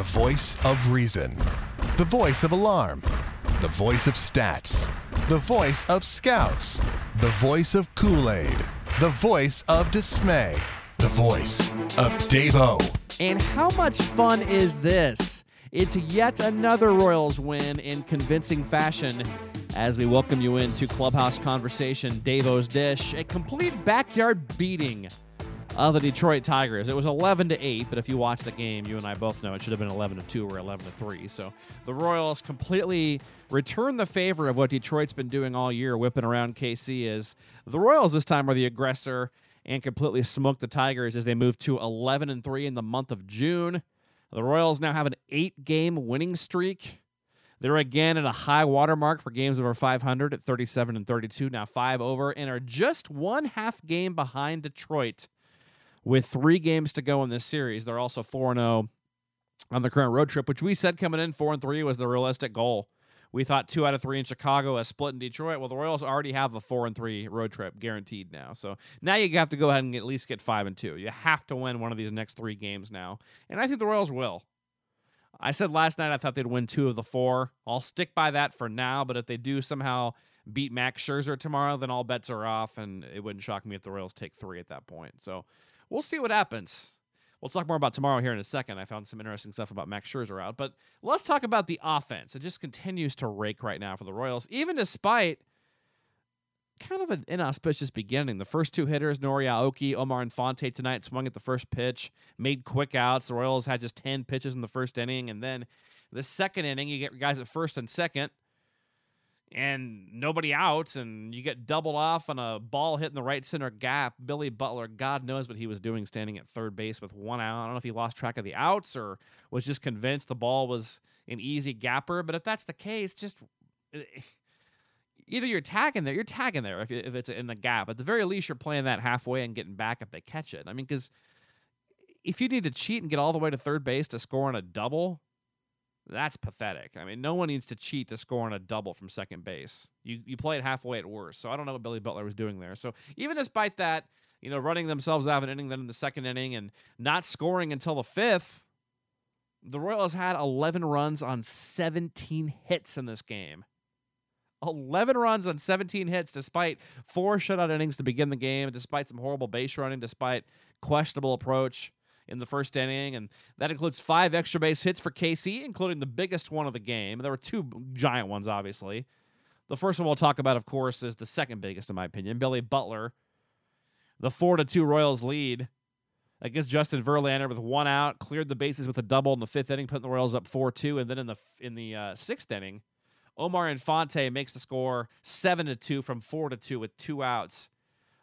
The voice of reason. The voice of alarm. The voice of stats. The voice of scouts. The voice of Kool Aid. The voice of dismay. The voice of Davo. And how much fun is this? It's yet another Royals win in convincing fashion as we welcome you into Clubhouse Conversation, Davo's Dish, a complete backyard beating of the Detroit Tigers. It was 11 to 8, but if you watch the game, you and I both know it should have been 11 to 2 or 11 to 3. So the Royals completely return the favor of what Detroit's been doing all year, whipping around KC. Is the Royals this time are the aggressor and completely smoke the Tigers as they move to 11 and 3 in the month of June. The Royals now have an eight game winning streak. They're again at a high water mark for games over 500 at 37 and 32, now five over, and are just one half game behind Detroit with three games to go in this series. They're also 4 0 on the current road trip, which we said coming in 4 and 3 was the realistic goal. We thought two out of three in Chicago, a split in Detroit. Well, the Royals already have a four and three road trip guaranteed now. So now you have to go ahead and at least get five and two. You have to win one of these next three games now, and I think the Royals will. I said last night I thought they'd win two of the four. I'll stick by that for now, but if they do somehow beat Max Scherzer tomorrow, then all bets are off, and it wouldn't shock me if the Royals take three at that point. So we'll see what happens. We'll talk more about tomorrow here in a second. I found some interesting stuff about Max Scherzer out, but let's talk about the offense. It just continues to rake right now for the Royals, even despite kind of an inauspicious beginning. The first two hitters, Nori Aoki, Omar Infante tonight, swung at the first pitch, made quick outs. The Royals had just 10 pitches in the first inning. And then the second inning, you get guys at first and second, and nobody out, and you get doubled off on a ball hit in the right center gap. Billy Butler, God knows what he was doing standing at third base with one out. I don't know if he lost track of the outs or was just convinced the ball was an easy gapper. But if that's the case, just eh, either you're tagging there, you're tagging there if, if it's in the gap. At the very least, you're playing that halfway and getting back if they catch it. I mean, because if you need to cheat and get all the way to third base to score on a double, that's pathetic. I mean, no one needs to cheat to score on a double from second base. You you play it halfway at worst. So I don't know what Billy Butler was doing there. So even despite that, you know, running themselves out of an inning, then in the second inning, and not scoring until the fifth, the Royals had 11 runs on 17 hits in this game. 11 runs on 17 hits, despite four shutout innings to begin the game, despite some horrible base running, despite questionable approach in the first inning, and that includes five extra base hits for KC, including the biggest one of the game. There were two giant ones, obviously. The first one we'll talk about, of course, is the second biggest, in my opinion. Billy Butler, the four to two Royals lead against Justin Verlander with one out, cleared the bases with a double in the fifth inning, putting the Royals up four two, and then in the in the uh, sixth inning, Omar Infante makes the score seven to two from four to two with two outs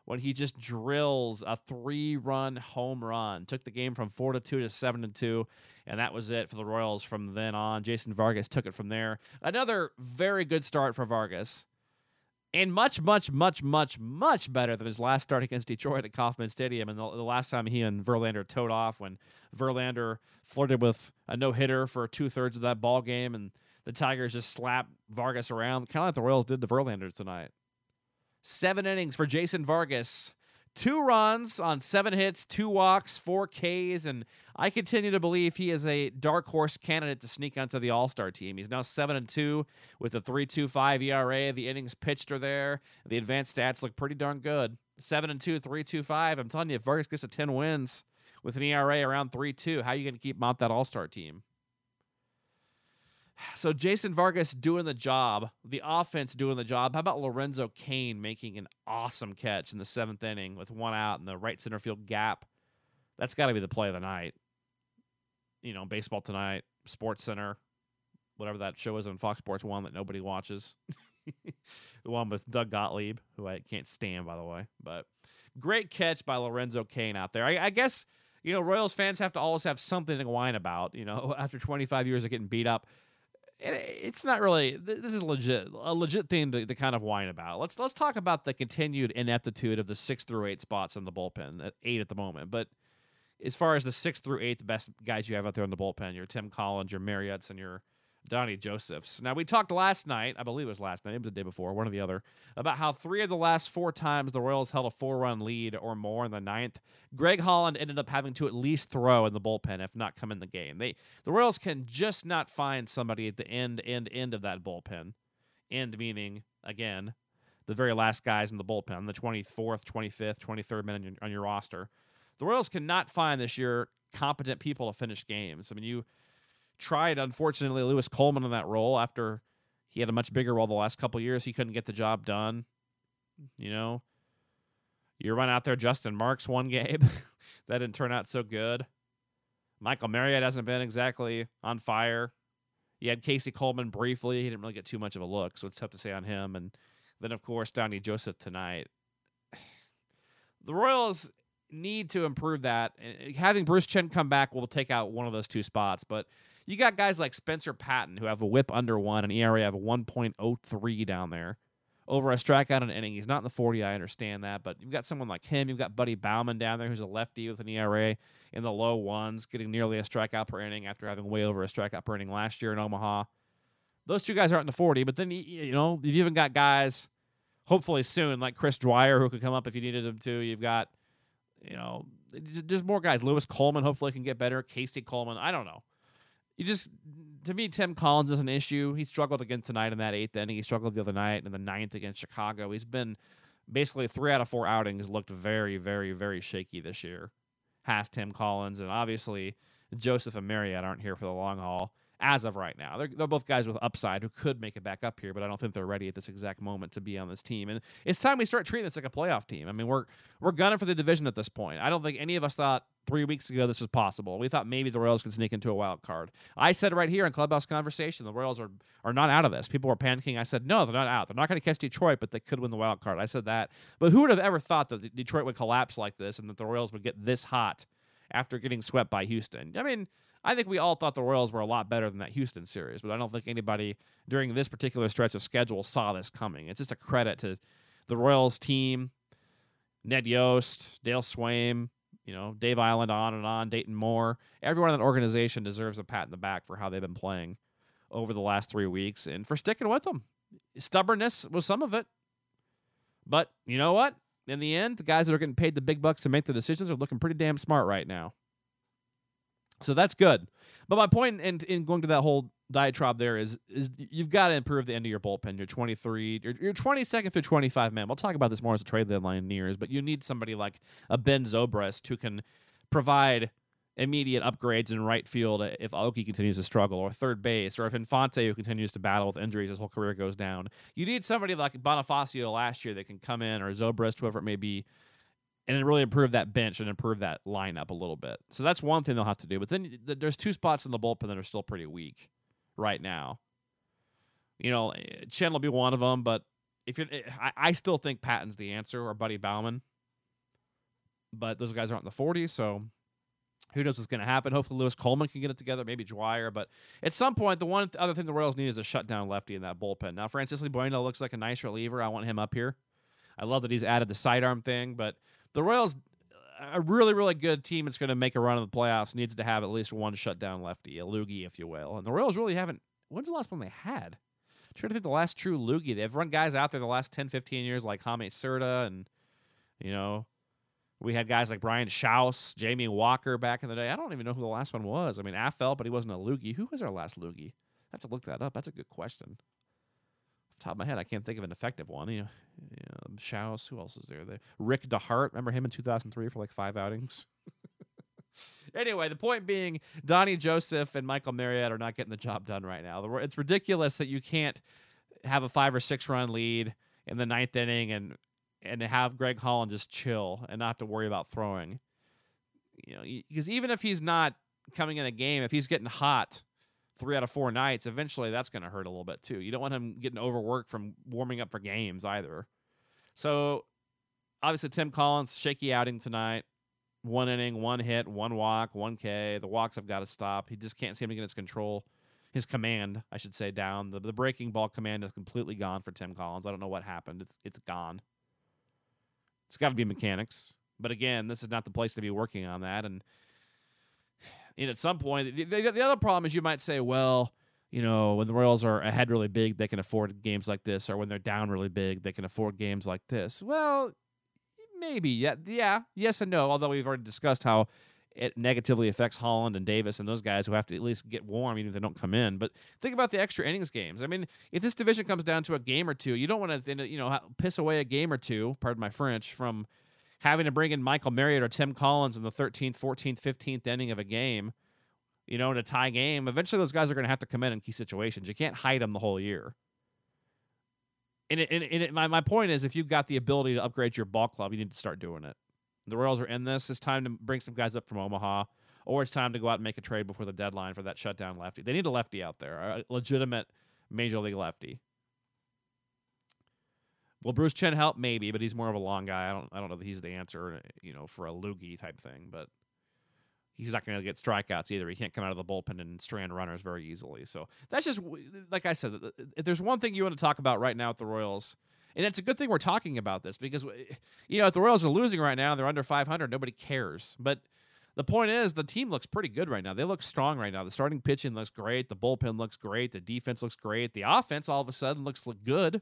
when he just drills a three-run home run. Took the game from four to two to seven to two, and that was it for the Royals from then on. Jason Vargas took it from there. Another very good start for Vargas. And much, much, much, much, much better than his last start against Detroit at Kauffman Stadium. And the, the last time he and Verlander toed off when Verlander flirted with a no hitter for two thirds of that ball game, and the Tigers just slapped Vargas around, kind of like the Royals did to Verlander tonight. Seven innings for Jason Vargas. Two runs on seven hits, two walks, four Ks, and I continue to believe he is a dark horse candidate to sneak onto the All Star team. He's now seven and two with a three two five ERA. The innings pitched are there. The advanced stats look pretty darn good. Seven and two, three two five. I'm telling you, if Vargas gets to ten wins with an ERA around three two, how are you going to keep him off that All Star team? So Jason Vargas doing the job, the offense doing the job. How about Lorenzo Cain making an awesome catch in the seventh inning with one out in the right center field gap? That's got to be the play of the night. You know, baseball tonight, Sports Center, whatever that show is on Fox Sports One that nobody watches. the one with Doug Gottlieb, who I can't stand, by the way. But great catch by Lorenzo Cain out there. I, I guess you know Royals fans have to always have something to whine about. You know, after 25 years of getting beat up it's not really this is legit a legit thing to, to, kind of whine about. Let's let's talk about the continued ineptitude of the six through eight spots in the bullpen at eight at the moment. But as far as the six through eight, best guys you have out there in the bullpen, your Tim Collins, your Mariots, and your Donnie Josephs. Now, we talked last night, I believe it was last night, it was the day before, one or the other, about how three of the last four times the Royals held a four run lead or more in the ninth, Greg Holland ended up having to at least throw in the bullpen, if not come in the game. They The Royals can just not find somebody at the end, end, end of that bullpen. End meaning, again, the very last guys in the bullpen, the 24th, 25th, 23rd men on your, on your roster. The Royals cannot find this year competent people to finish games. I mean, you tried, unfortunately, Louis Coleman in that role after he had a much bigger role the last couple years. He couldn't get the job done. You know, you run out there, Justin Marks one game. that didn't turn out so good. Michael Mariot hasn't been exactly on fire. You had Casey Coleman briefly. He didn't really get too much of a look, so it's tough to say on him. And then, of course, Donnie Joseph tonight. The Royals need to improve that. Having Bruce Chen come back will take out one of those two spots, but you got guys like Spencer Patton who have a whip under one, an ERA of 1.03 down there. Over a strikeout an inning. He's not in the 40, I understand that, but you've got someone like him. You've got Buddy Baumann down there who's a lefty with an ERA in the low ones, getting nearly a strikeout per inning after having way over a strikeout per inning last year in Omaha. Those two guys aren't in the 40, but then, you know, you've even got guys, hopefully soon, like Chris Dwyer, who could come up if you needed him to. You've got, you know, there's more guys. Louis Coleman hopefully can get better. Casey Coleman. I don't know you just to me, Tim Collins is an issue. He struggled again tonight in that eighth inning. He struggled the other night in the ninth against Chicago. He's been basically three out of four outings looked very, very, very shaky this year. Has Tim Collins and obviously Joseph and Mariot aren't here for the long haul as of right now. They're, they're both guys with upside who could make it back up here, but I don't think they're ready at this exact moment to be on this team. And it's time we start treating this like a playoff team. I mean, we're we're gunning for the division at this point. I don't think any of us thought three weeks ago this was possible. We thought maybe the Royals could sneak into a wild card. I said right here in Clubhouse Conversation, the Royals are are not out of this. People were panicking. I said, no, they're not out. They're not going to catch Detroit, but they could win the wild card. I said that. But who would have ever thought that Detroit would collapse like this and that the Royals would get this hot after getting swept by Houston? I mean, I think we all thought the Royals were a lot better than that Houston series, but I don't think anybody during this particular stretch of schedule saw this coming. It's just a credit to the Royals team, Ned Yost, Dale Sveum, you know, Dave Eiland, on and on, Dayton Moore. Everyone in that organization deserves a pat in the back for how they've been playing over the last three weeks and for sticking with them. Stubbornness was some of it. But you know what? In the end, the guys that are getting paid the big bucks to make the decisions are looking pretty damn smart right now. So that's good. But my point in, in going to that whole diatribe there is is you've got to improve the end of your bullpen. You're 23, you're, you're 22nd through 25 man. We'll talk about this more as the trade deadline nears, but you need somebody like a Ben Zobrist who can provide immediate upgrades in right field if Aoki continues to struggle, or third base, or if Infante who continues to battle with injuries his whole career goes down. You need somebody like Bonifacio last year that can come in, or Zobrist, whoever it may be, and really improve that bench and improve that lineup a little bit. So that's one thing they'll have to do. But then th- there's two spots in the bullpen that are still pretty weak right now. You know, eh, Chen will be one of them, but if you're, eh, I, still think Patton's the answer or Buddy Baumann. But those guys aren't in the 40s, so who knows what's going to happen? Hopefully, Louis Coleman can get it together, maybe Dwyer. But at some point, the one other thing the Royals need is a shutdown lefty in that bullpen. Now, Francisco Bueno looks like a nice reliever. I want him up here. I love that he's added the sidearm thing, but the Royals, a really, really good team that's going to make a run of the playoffs, needs to have at least one shutdown lefty, a loogie, if you will. And the Royals really haven't. When's the last one they had? I'm trying to think the last true loogie. They've run guys out there the last 10, 15 years like Jaime Cerda and, you know, we had guys like Brian Shouse, Jamie Walker back in the day. I don't even know who the last one was. I mean, Affeldt, but he wasn't a loogie. Who was our last loogie? I have to look that up. That's a good question top of my head, I can't think of an effective one. You know, you know Shouse, who else is there? there? Rick DeHart, remember him in 2003 for like five outings? anyway, the point being, Donnie Joseph and Michael Mariot are not getting the job done right now. It's ridiculous that you can't have a five or six run lead in the ninth inning and and have Greg Holland just chill and not have to worry about throwing. You know, because even if he's not coming in a game, if he's getting hot three out of four nights, eventually that's going to hurt a little bit too. You don't want him getting overworked from warming up for games either. So obviously, Tim Collins, shaky outing tonight. One inning, one hit, one walk, one K. The walks have got to stop. He just can't seem to get his control, his command, I should say, down. The, the breaking ball command is completely gone for Tim Collins. I don't know what happened. It's it's gone. It's got to be mechanics. But again, this is not the place to be working on that. And and at some point, the, the, the, other problem is you might say, well, you know, when the Royals are ahead really big, they can afford games like this, or when they're down really big, they can afford games like this. Well, maybe, yeah, yeah, yes and no. Although we've already discussed how it negatively affects Holland and Davis and those guys who have to at least get warm even if they don't come in. But think about the extra innings games. I mean, if this division comes down to a game or two, you don't want to you know piss away a game or two, pardon my French, from having to bring in Michael Mariot or Tim Collins in the 13th, 14th, 15th inning of a game, you know, in a tie game. Eventually, those guys are going to have to come in in key situations. You can't hide them the whole year. And, it, and, it, my, my point is, if you've got the ability to upgrade your ball club, you need to start doing it. The Royals are in this. It's time to bring some guys up from Omaha, or it's time to go out and make a trade before the deadline for that shutdown lefty. They need a lefty out there, a legitimate major league lefty. Will Bruce Chen help? Maybe, but he's more of a long guy. I don't. I don't know that he's the answer, you know, for a loogie type thing. But he's not going to get strikeouts either. He can't come out of the bullpen and strand runners very easily. So that's just like I said. If there's one thing you want to talk about right now at the Royals, and it's a good thing we're talking about this because, you know, if the Royals are losing right now, they're under 500, nobody cares. But the point is, the team looks pretty good right now. They look strong right now. The starting pitching looks great. The bullpen looks great. The defense looks great. The offense all of a sudden looks look good.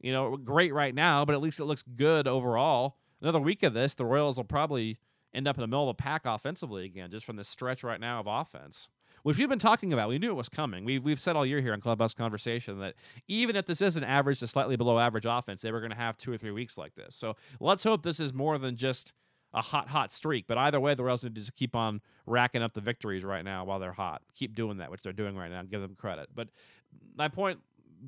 You know, great right now, but at least it looks good overall. Another week of this, the Royals will probably end up in the middle of the pack offensively again, just from this stretch right now of offense which we've been talking about. We knew it was coming. We've, we've said all year here on Clubhouse Conversation that even if this is an average to slightly below average offense, they were going to have two or three weeks like this. So let's hope this is more than just a hot, hot streak. But either way, the Royals need to just keep on racking up the victories right now while they're hot. Keep doing that, which they're doing right now. Give them credit. But my point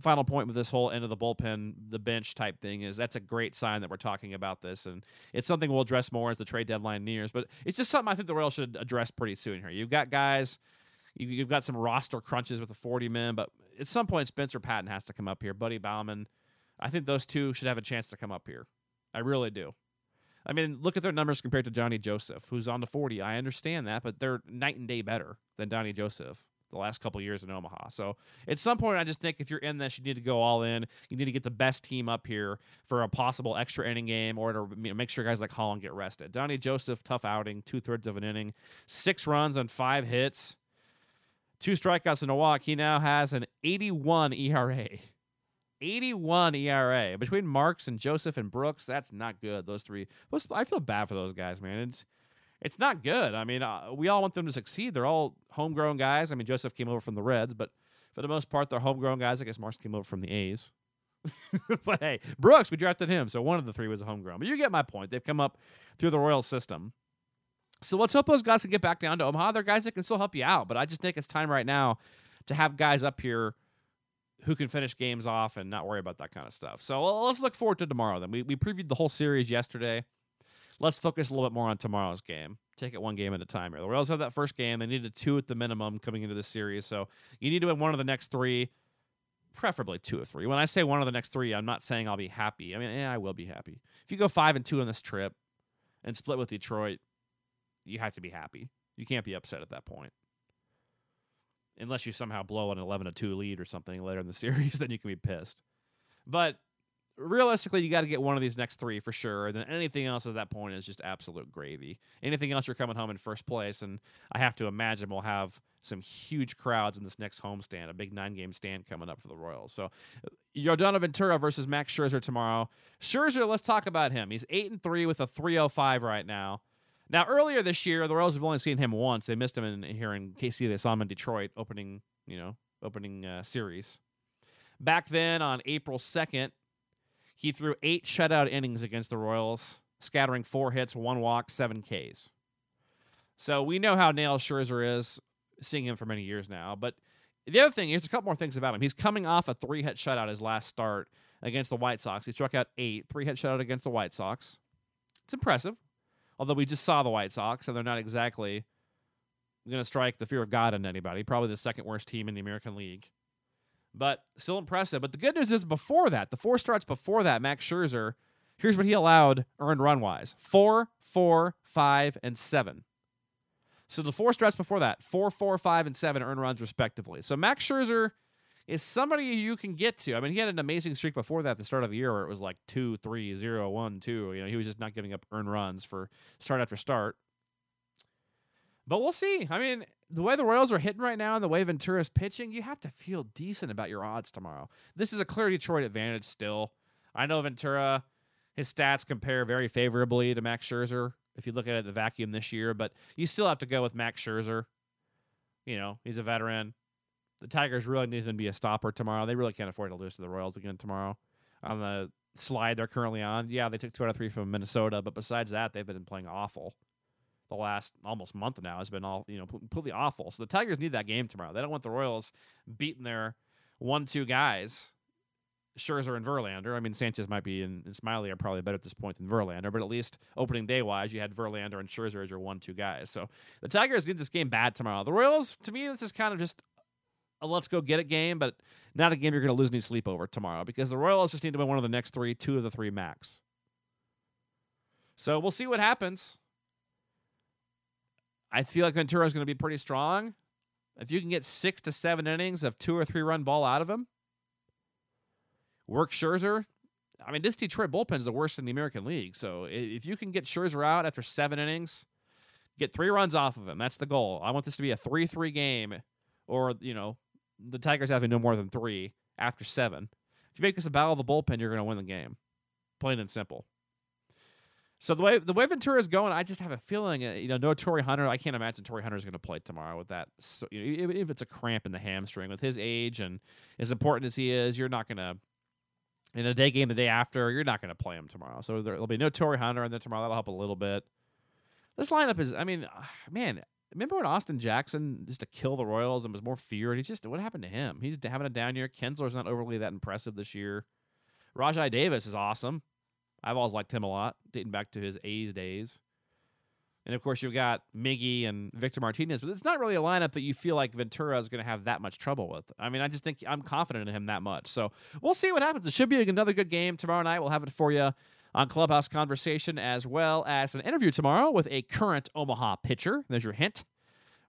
final point with this whole end of the bullpen, the bench type thing is that's a great sign that we're talking about this, and it's something we'll address more as the trade deadline nears. But it's just something I think the Royals should address pretty soon here. You've got guys you, have got some roster crunches with the 40 men, but at some point, Spencer Patton has to come up here. Buddy Baumann, I think those two should have a chance to come up here. I really do. I mean, look at their numbers compared to Johnny Joseph, who's on the 40. I understand that, but they're night and day better than Donnie Joseph the last couple years in Omaha. So at some point, I just think if you're in this, you need to go all in. You need to get the best team up here for a possible extra inning game or to you know, make sure guys like Holland get rested. Donnie Joseph, tough outing, two thirds of an inning, six runs on five hits two strikeouts and a walk. He now has an 81 ERA. 81 ERA between Marks and Joseph and Brooks. That's not good. Those three. I feel bad for those guys, man. It's it's not good. I mean, uh, we all want them to succeed. They're all homegrown guys. I mean, Joseph came over from the Reds, but for the most part, they're homegrown guys. I guess Marks came over from the A's. but hey, Brooks, we drafted him, so one of the three was a homegrown. But you get my point. They've come up through the Royal system. So let's hope those guys can get back down to Omaha. They're guys that can still help you out, but I just think it's time right now to have guys up here who can finish games off and not worry about that kind of stuff. So let's look forward to tomorrow then. We, we previewed the whole series yesterday. Let's focus a little bit more on tomorrow's game. Take it one game at a time here. The Royals have that first game. They needed two at the minimum coming into this series. So you need to win one of the next three, preferably two or three. When I say one of the next three, I'm not saying I'll be happy. I mean, yeah, I will be happy. If you go five and two on this trip and split with Detroit, you have to be happy. You can't be upset at that point. Unless you somehow blow an 11 to 2 lead or something later in the series, then you can be pissed. But realistically, you got to get one of these next three for sure. Then anything else at that point is just absolute gravy. Anything else, you're coming home in first place. And I have to imagine we'll have some huge crowds in this next homestand, a big nine game stand coming up for the Royals. So, Yordano Ventura versus Max Scherzer tomorrow. Scherzer, let's talk about him. He's 8 and 3 with a 305 right now. Now, earlier this year, the Royals have only seen him once. They missed him in here in KC. They saw him in Detroit opening, you know, opening uh, series. Back then, on April second, he threw eight shutout innings against the Royals, scattering four hits, one walk, seven Ks. So we know how Nail Scherzer is, seeing him for many years now. But the other thing, here's a couple more things about him. He's coming off a three hit shutout his last start against the White Sox. He struck out eight, three hit shutout against the White Sox. It's impressive. Although we just saw the White Sox, and they're not exactly going to strike the fear of God in anybody. Probably the second worst team in the American League. But still impressive. But the good news is before that, the four starts before that, Max Scherzer, here's what he allowed earned run wise four, four, five, and seven. So the four starts before that, four, four, five, and seven earned runs respectively. So Max Scherzer is somebody you can get to. I mean, he had an amazing streak before that at the start of the year where it was like two, three, zero, one, two. You know, he was just not giving up earned runs for start after start. But we'll see. I mean, the way the Royals are hitting right now and the way Ventura's pitching, you have to feel decent about your odds tomorrow. This is a clear Detroit advantage still. I know Ventura, his stats compare very favorably to Max Scherzer if you look at it in the vacuum this year, but you still have to go with Max Scherzer. You know, he's a veteran. The Tigers really need him to be a stopper tomorrow. They really can't afford to lose to the Royals again tomorrow. On the slide they're currently on, yeah, they took two out of three from Minnesota, but besides that, they've been playing awful. The last almost month now has been all you know completely awful. So the Tigers need that game tomorrow. They don't want the Royals beating their one-two guys Scherzer and Verlander. I mean, Sanchez might be and, and Smyly are probably better at this point than Verlander, but at least opening day wise, you had Verlander and Scherzer as your one-two guys. So the Tigers need this game bad tomorrow. The Royals, to me, this is kind of just a let's go get it game, but not a game you're going to lose any sleep over tomorrow because the Royals just need to win one of the next three, two of the three max. So we'll see what happens. I feel like Ventura is going to be pretty strong. If you can get six to seven innings of two or three run ball out of him, work Scherzer. I mean, this Detroit bullpen is the worst in the American League. So if you can get Scherzer out after seven innings, get three runs off of him. That's the goal. I want this to be a 3 3 game, or, you know, the Tigers having no more than three after seven. If you make this a battle of the bullpen, you're going to win the game. Plain and simple. So the way the way Ventura is going, I just have a feeling, uh, you know, no Torii Hunter. I can't imagine Torii Hunter is going to play tomorrow with that. So, you know, even if it's a cramp in the hamstring, with his age and as important as he is, you're not going to in a day game the day after, you're not going to play him tomorrow. So there, will be no Torii Hunter, and then tomorrow that'll help a little bit. This lineup is, I mean, man, remember when Austin Jackson used to kill the Royals and was more feared? He just, what happened to him? He's having a down year. Kinsler's not overly that impressive this year. Rajai Davis is awesome. I've always liked him a lot, dating back to his A's days. And of course, you've got Miggy and Victor Martinez, but it's not really a lineup that you feel like Ventura is going to have that much trouble with. I mean, I just think I'm confident in him that much. So we'll see what happens. It should be another good game tomorrow night. We'll have it for you on Clubhouse Conversation as well as an interview tomorrow with a current Omaha pitcher. There's your hint.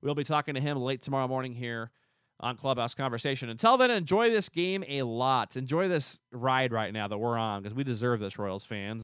We'll be talking to him late tomorrow morning here on Clubhouse Conversation. Until then, enjoy this game a lot. Enjoy this ride right now that we're on because we deserve this, Royals fans.